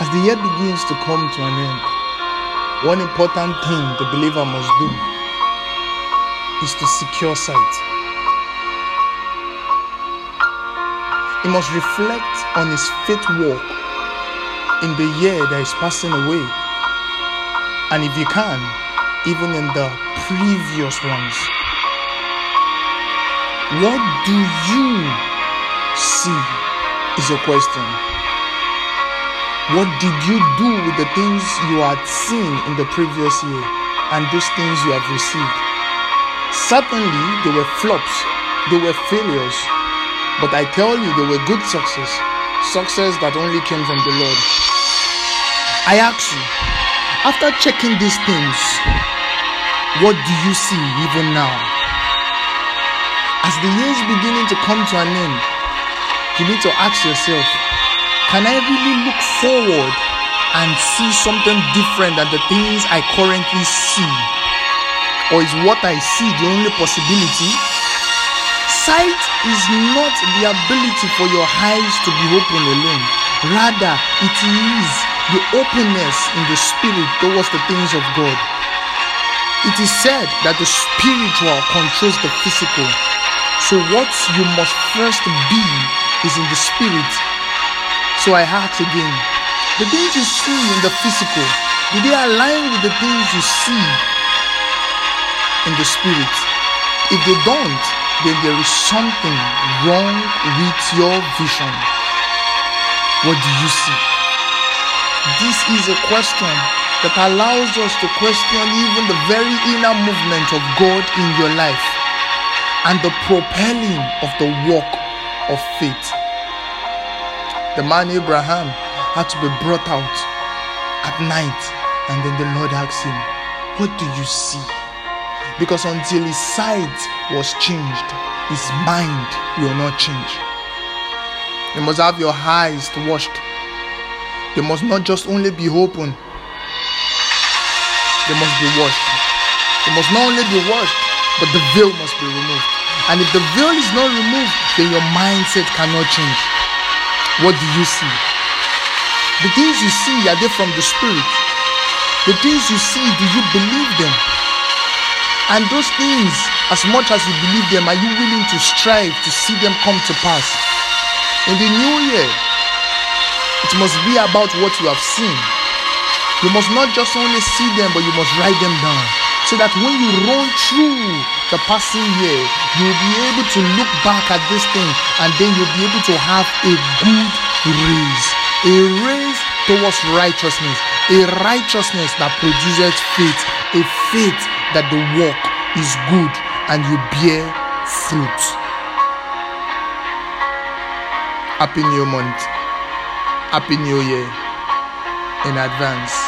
As the year begins to come to an end, one important thing the believer must do is to secure sight. He must reflect on his faith walk in the year that is passing away, and if he can, even in the previous ones. What do you see? Is your question. What did you do with the things you had seen in the previous year and those things you have received? Certainly, they were flops, they were failures, but I tell you, they were good success, success that only came from the Lord. I ask you, after checking these things, what do you see even now? As the year is beginning to come to an end, you need to ask yourself, can I really look forward and see something different than the things I currently see? Or is what I see the only possibility? Sight is not the ability for your eyes to be open alone. Rather, it is the openness in the spirit towards the things of God. It is said that the spiritual controls the physical. So, what you must first be is in the spirit. So, I ask again the things you see in the physical, do they align with the things you see in the spirit? If they don't, then there is something wrong with your vision. What do you see? This is a question that allows us to question even the very inner movement of God in your life and the propelling of the walk of faith. The man Abraham had to be brought out at night, and then the Lord asked him, What do you see? Because until his sight was changed, his mind will not change. You must have your eyes washed. They must not just only be open, they must be washed. They must not only be washed, but the veil must be removed. And if the veil is not removed, then your mindset cannot change. What do you see? The things you see, are they from the spirit? The things you see, do you believe them? And those things, as much as you believe them, are you willing to strive to see them come to pass? In the new year, it must be about what you have seen. You must not just only see them, but you must write them down. So that when you run through the passing year, you'll be able to look back at this thing and then you'll be able to have a good race. A race towards righteousness. A righteousness that produces faith. A faith that the work is good and you bear fruit. Happy New Month. Happy New Year in advance.